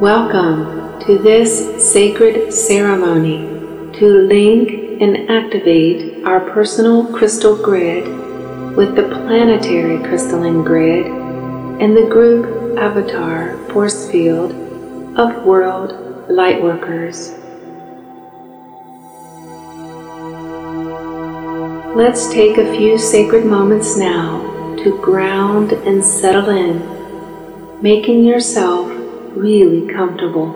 Welcome to this sacred ceremony to link and activate our personal crystal grid with the planetary crystalline grid and the group avatar force field of world lightworkers. Let's take a few sacred moments now to ground and settle in, making yourself really comfortable.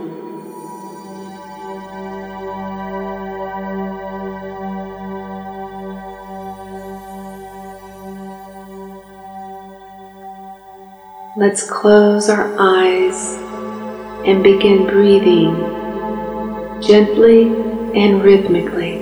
Let's close our eyes and begin breathing gently and rhythmically.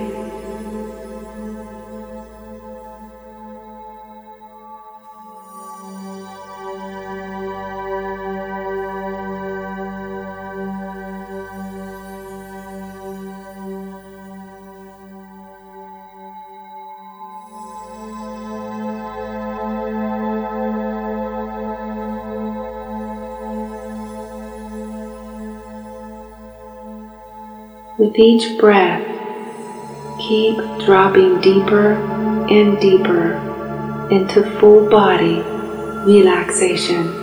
With each breath, keep dropping deeper and deeper into full body relaxation.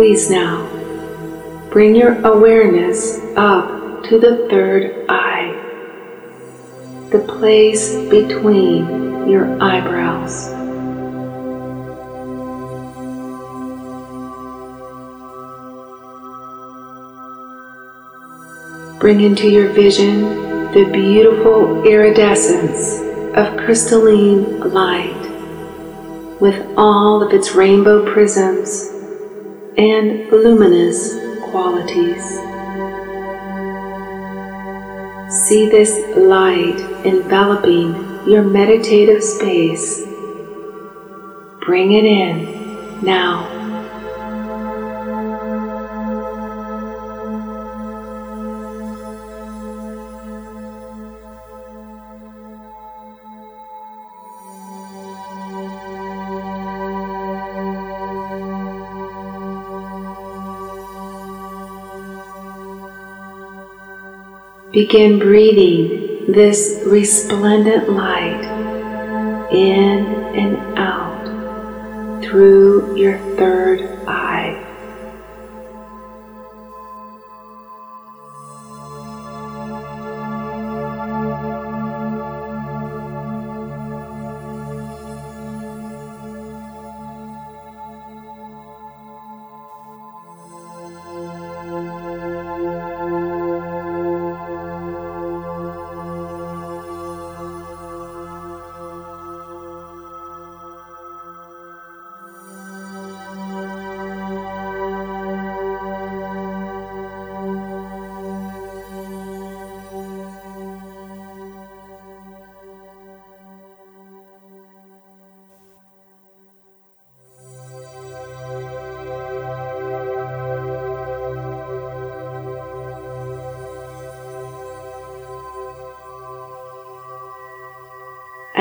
Please now bring your awareness up to the third eye, the place between your eyebrows. Bring into your vision the beautiful iridescence of crystalline light with all of its rainbow prisms and luminous qualities. See this light enveloping your meditative space. Bring it in now. Begin breathing this resplendent light in and out through your third eye.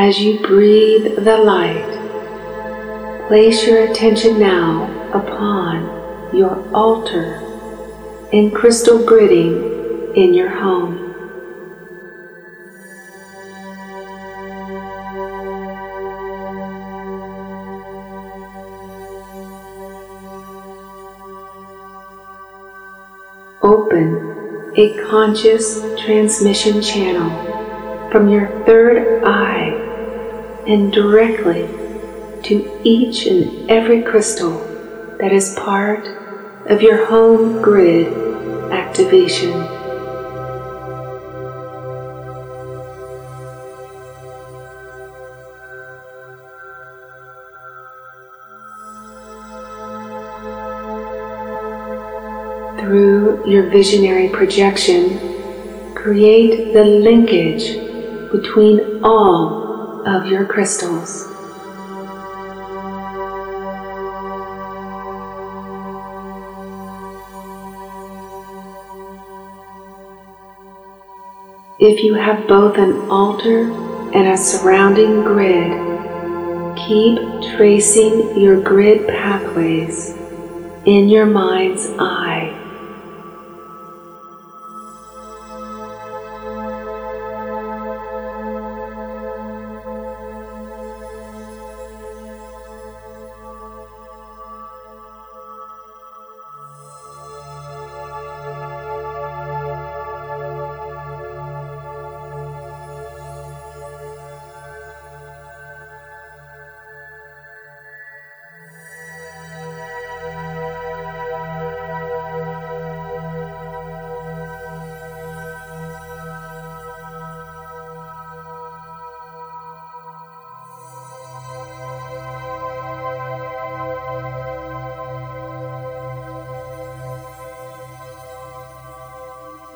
As you breathe the light, place your attention now upon your altar and crystal gridding in your home. Open a conscious transmission channel from your third eye and directly to each and every crystal that is part of your home grid activation. Through your visionary projection, create the linkage between all of your crystals. If you have both an altar and a surrounding grid, keep tracing your grid pathways in your mind's eye.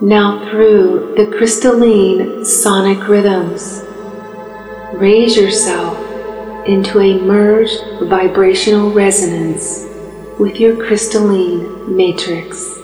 Now, through the crystalline sonic rhythms, raise yourself into a merged vibrational resonance with your crystalline matrix.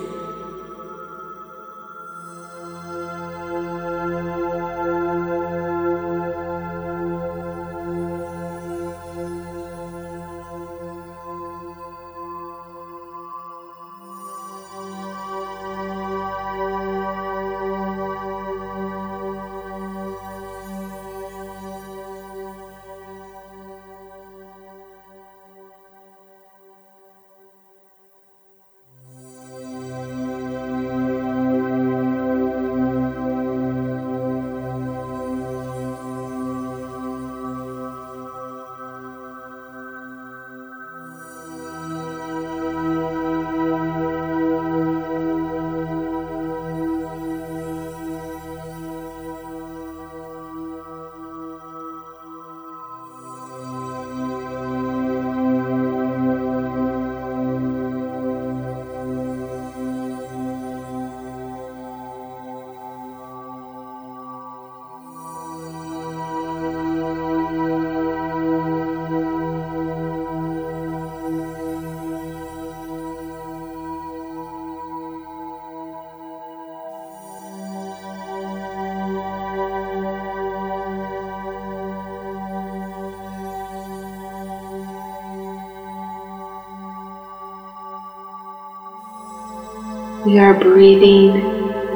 We are breathing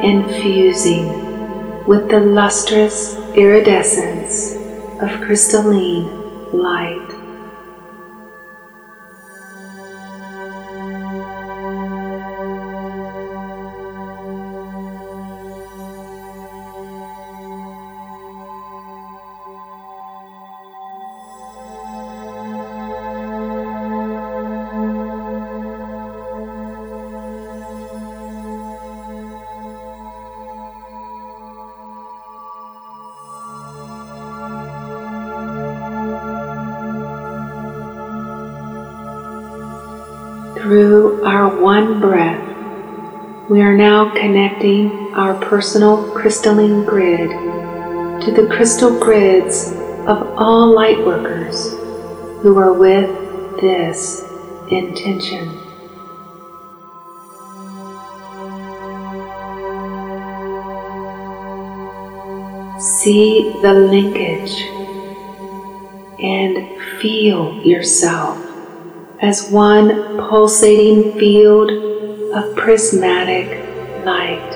and fusing with the lustrous iridescence of crystalline light. One breath, we are now connecting our personal crystalline grid to the crystal grids of all light workers who are with this intention. See the linkage and feel yourself as one pulsating field of prismatic light.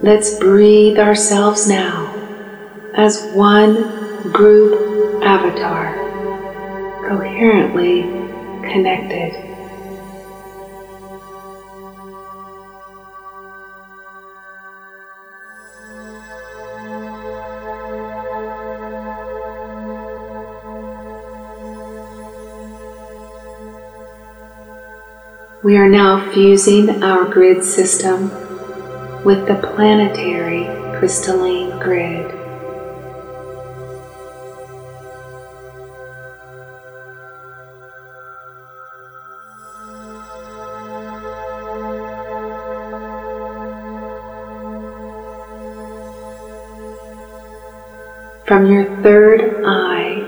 Let's breathe ourselves now as one group avatar coherently connected. We are now fusing our grid system with the planetary crystalline grid. From your third eye,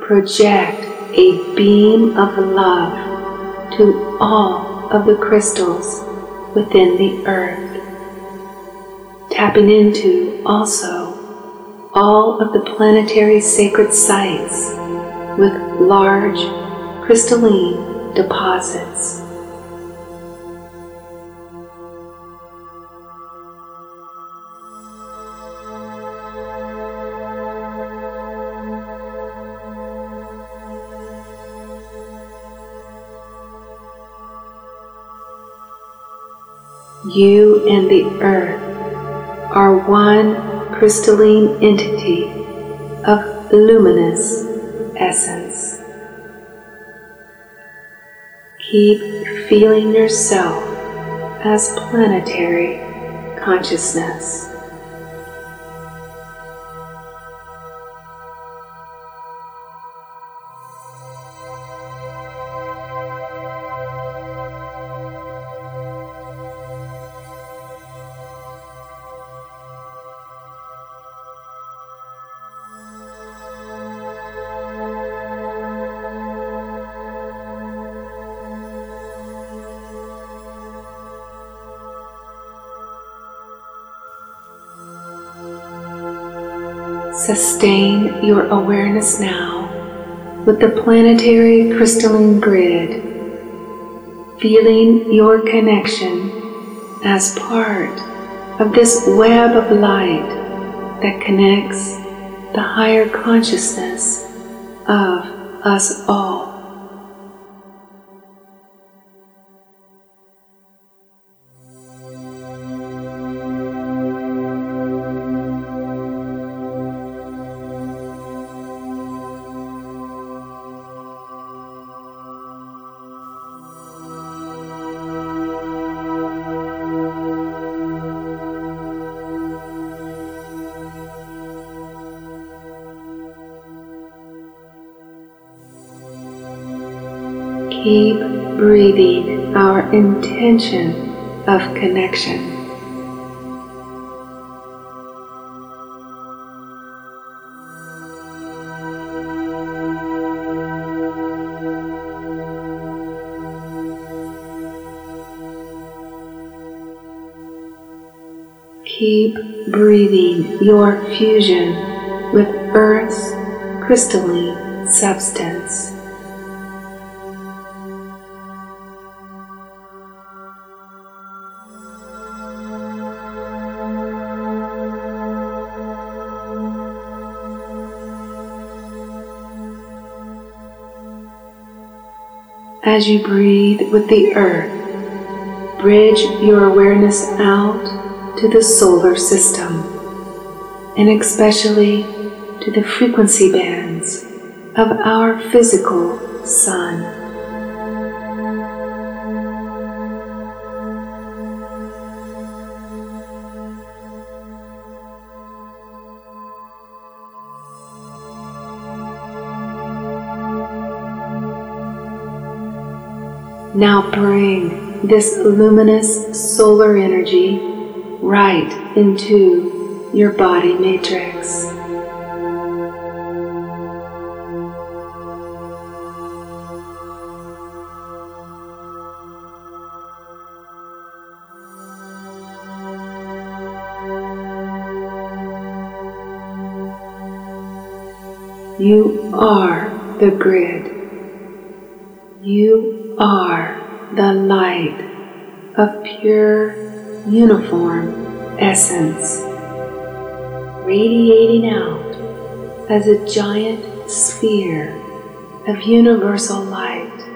project a beam of love to all of the crystals within the earth. Tapping into also all of the planetary sacred sites with large crystalline deposits. Earth are one crystalline entity of luminous essence. Keep feeling yourself as planetary consciousness. Sustain your awareness now with the planetary crystalline grid, feeling your connection as part of this web of light that connects the higher consciousness of us all. Keep breathing our intention of connection. Keep breathing your fusion with Earth's crystalline substance. As you breathe with the earth, bridge your awareness out to the solar system and especially to the frequency bands of our physical sun. Now bring this luminous solar energy right into your body matrix. You are the grid. You are the light of pure, uniform essence, radiating out as a giant sphere of universal light.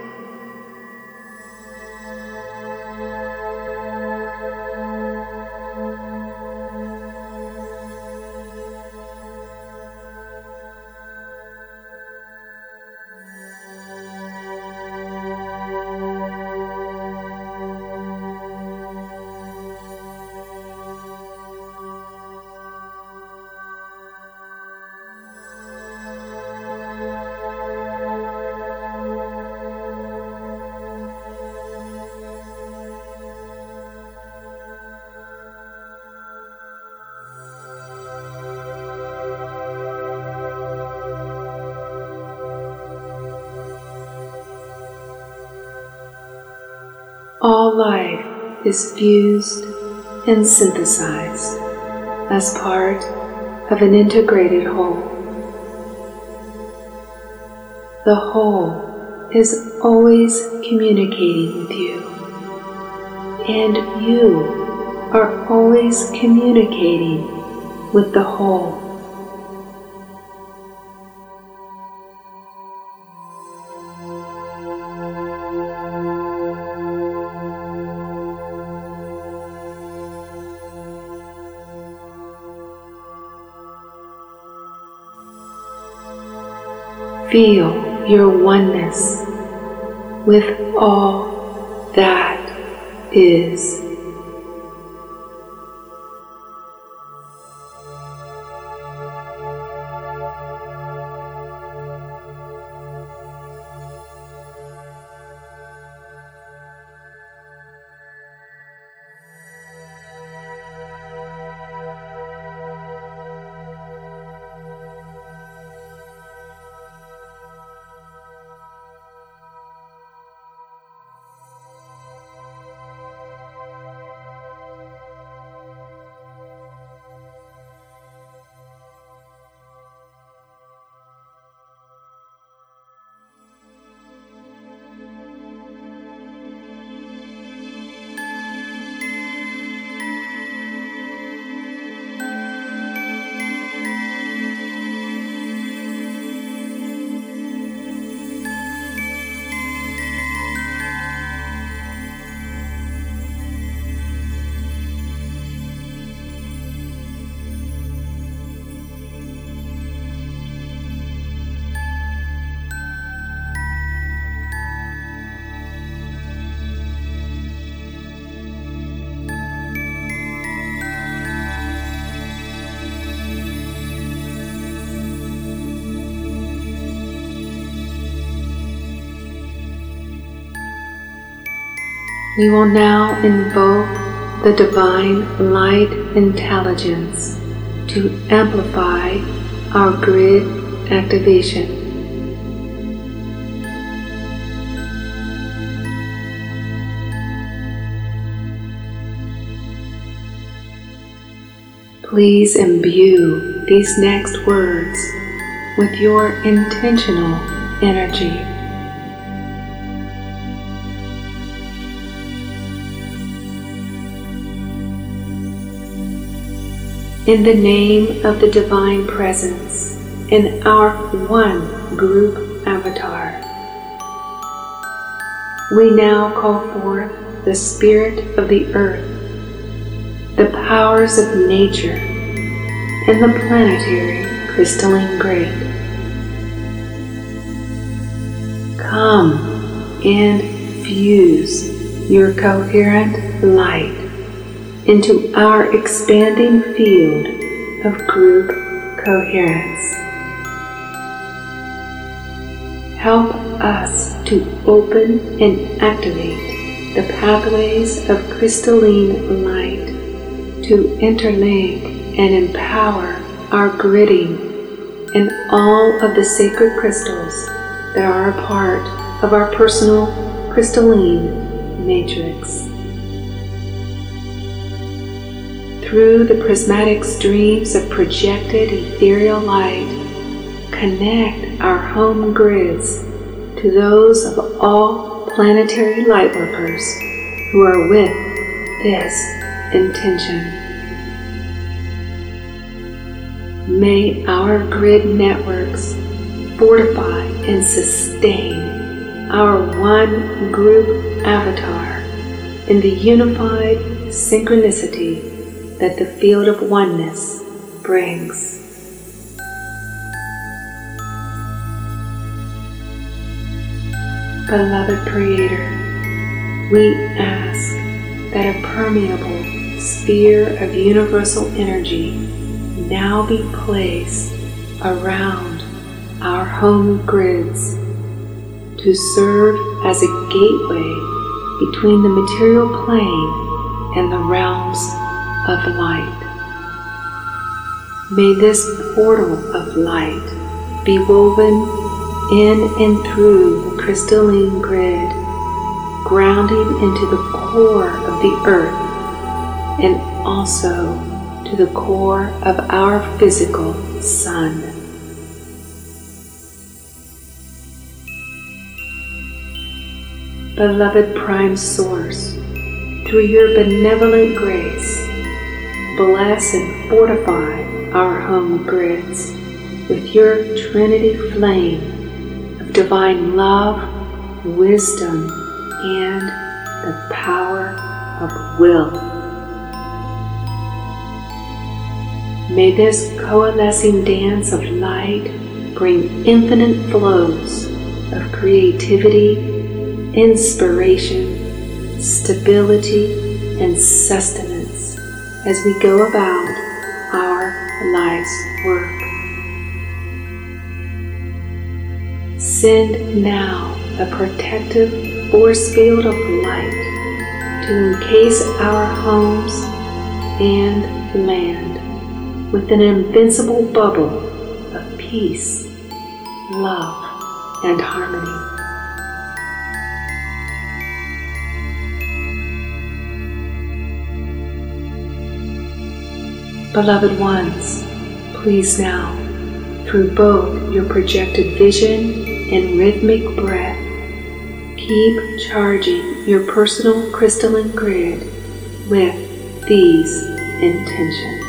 All life is fused and synthesized as part of an integrated whole. The whole is always communicating with you, and you are always communicating with the whole. Feel your oneness with all that is. We will now invoke the divine light intelligence to amplify our grid activation. Please imbue these next words with your intentional energy. In the name of the Divine Presence in our one group avatar. We now call forth the Spirit of the Earth, the powers of nature, and the planetary crystalline grid. Come and fuse your coherent light into our expanding field of group coherence. Help us to open and activate the pathways of crystalline light to interlink and empower our gridding and all of the sacred crystals that are a part of our personal crystalline matrix. Through the prismatic streams of projected ethereal light, connect our home grids to those of all planetary lightworkers who are with this intention. May our grid networks fortify and sustain our one group avatar in the unified synchronicity that the field of oneness brings. Beloved Creator, we ask that a permeable sphere of universal energy now be placed around our home grids to serve as a gateway between the material plane and the realms of light. May this portal of light be woven in and through the crystalline grid, grounding into the core of the earth and also to the core of our physical sun. Beloved Prime Source, through your benevolent grace, bless and fortify our home grids with your Trinity flame of divine love, wisdom, and the power of will. May this coalescing dance of light bring infinite flows of creativity inspiration, stability, and sustenance as we go about our life's work. Send now a protective force field of light to encase our homes and land with an invincible bubble of peace, love, and harmony. Beloved ones, please now, through both your projected vision and rhythmic breath, keep charging your personal crystalline grid with these intentions.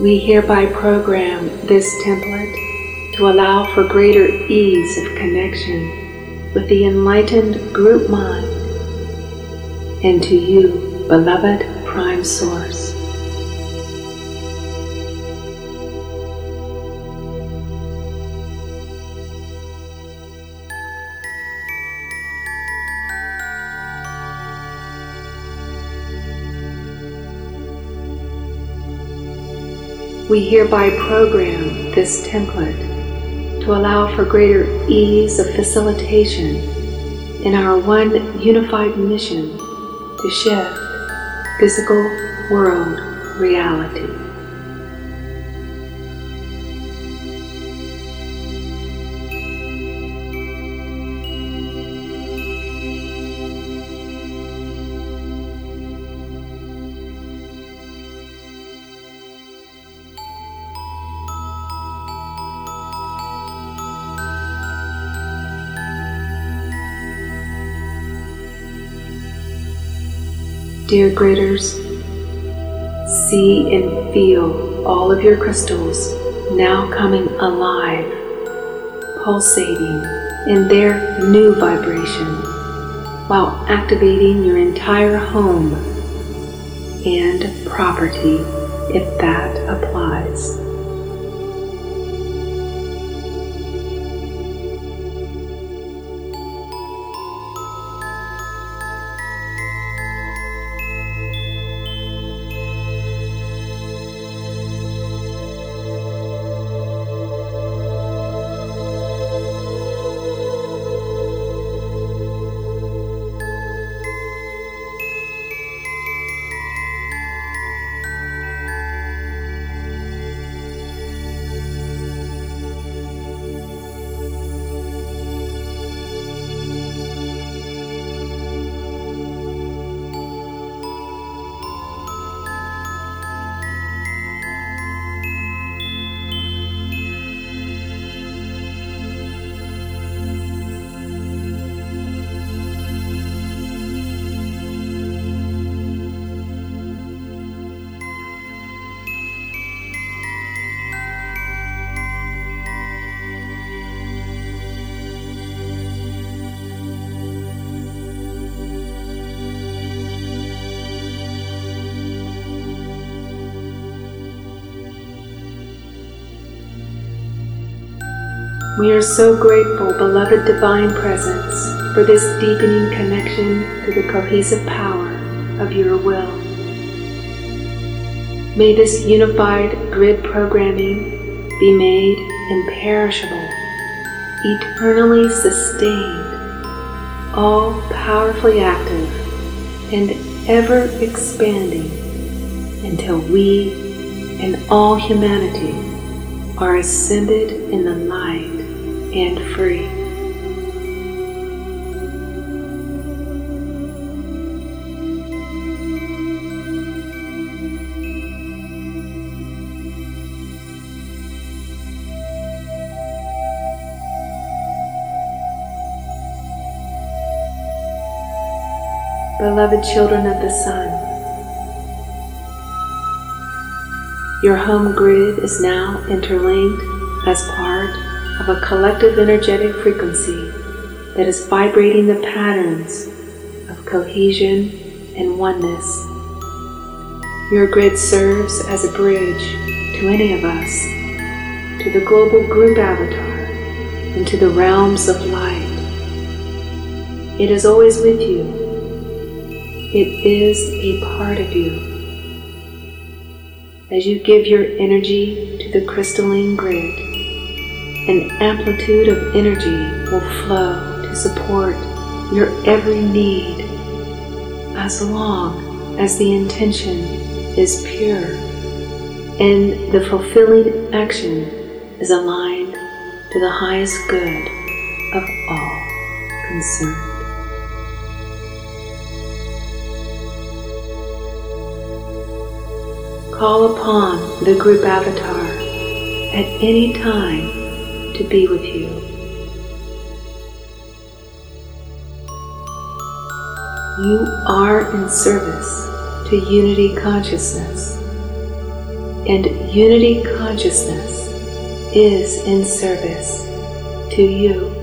We hereby program this template to allow for greater ease of connection with the enlightened group mind and to you, beloved Prime Source. We hereby program this template to allow for greater ease of facilitation in our one unified mission to shift physical world reality. Dear graders, see and feel all of your crystals now coming alive, pulsating in their new vibration while activating your entire home and property if that applies. We are so grateful, beloved Divine Presence, for this deepening connection to the cohesive power of your will. May this unified grid programming be made imperishable, eternally sustained, all powerfully active, and ever expanding until we and all humanity are ascended in the light and free. Beloved children of the sun, your home grid is now interlinked as part a collective energetic frequency that is vibrating the patterns of cohesion and oneness. Your grid serves as a bridge to any of us, to the global group avatar, and to the realms of light. It is always with you. It is a part of you. As you give your energy to the crystalline grid, an amplitude of energy will flow to support your every need as long as the intention is pure and the fulfilling action is aligned to the highest good of all concerned. Call upon the group avatar at any time to be with you. You are in service to unity consciousness, and unity consciousness is in service to you.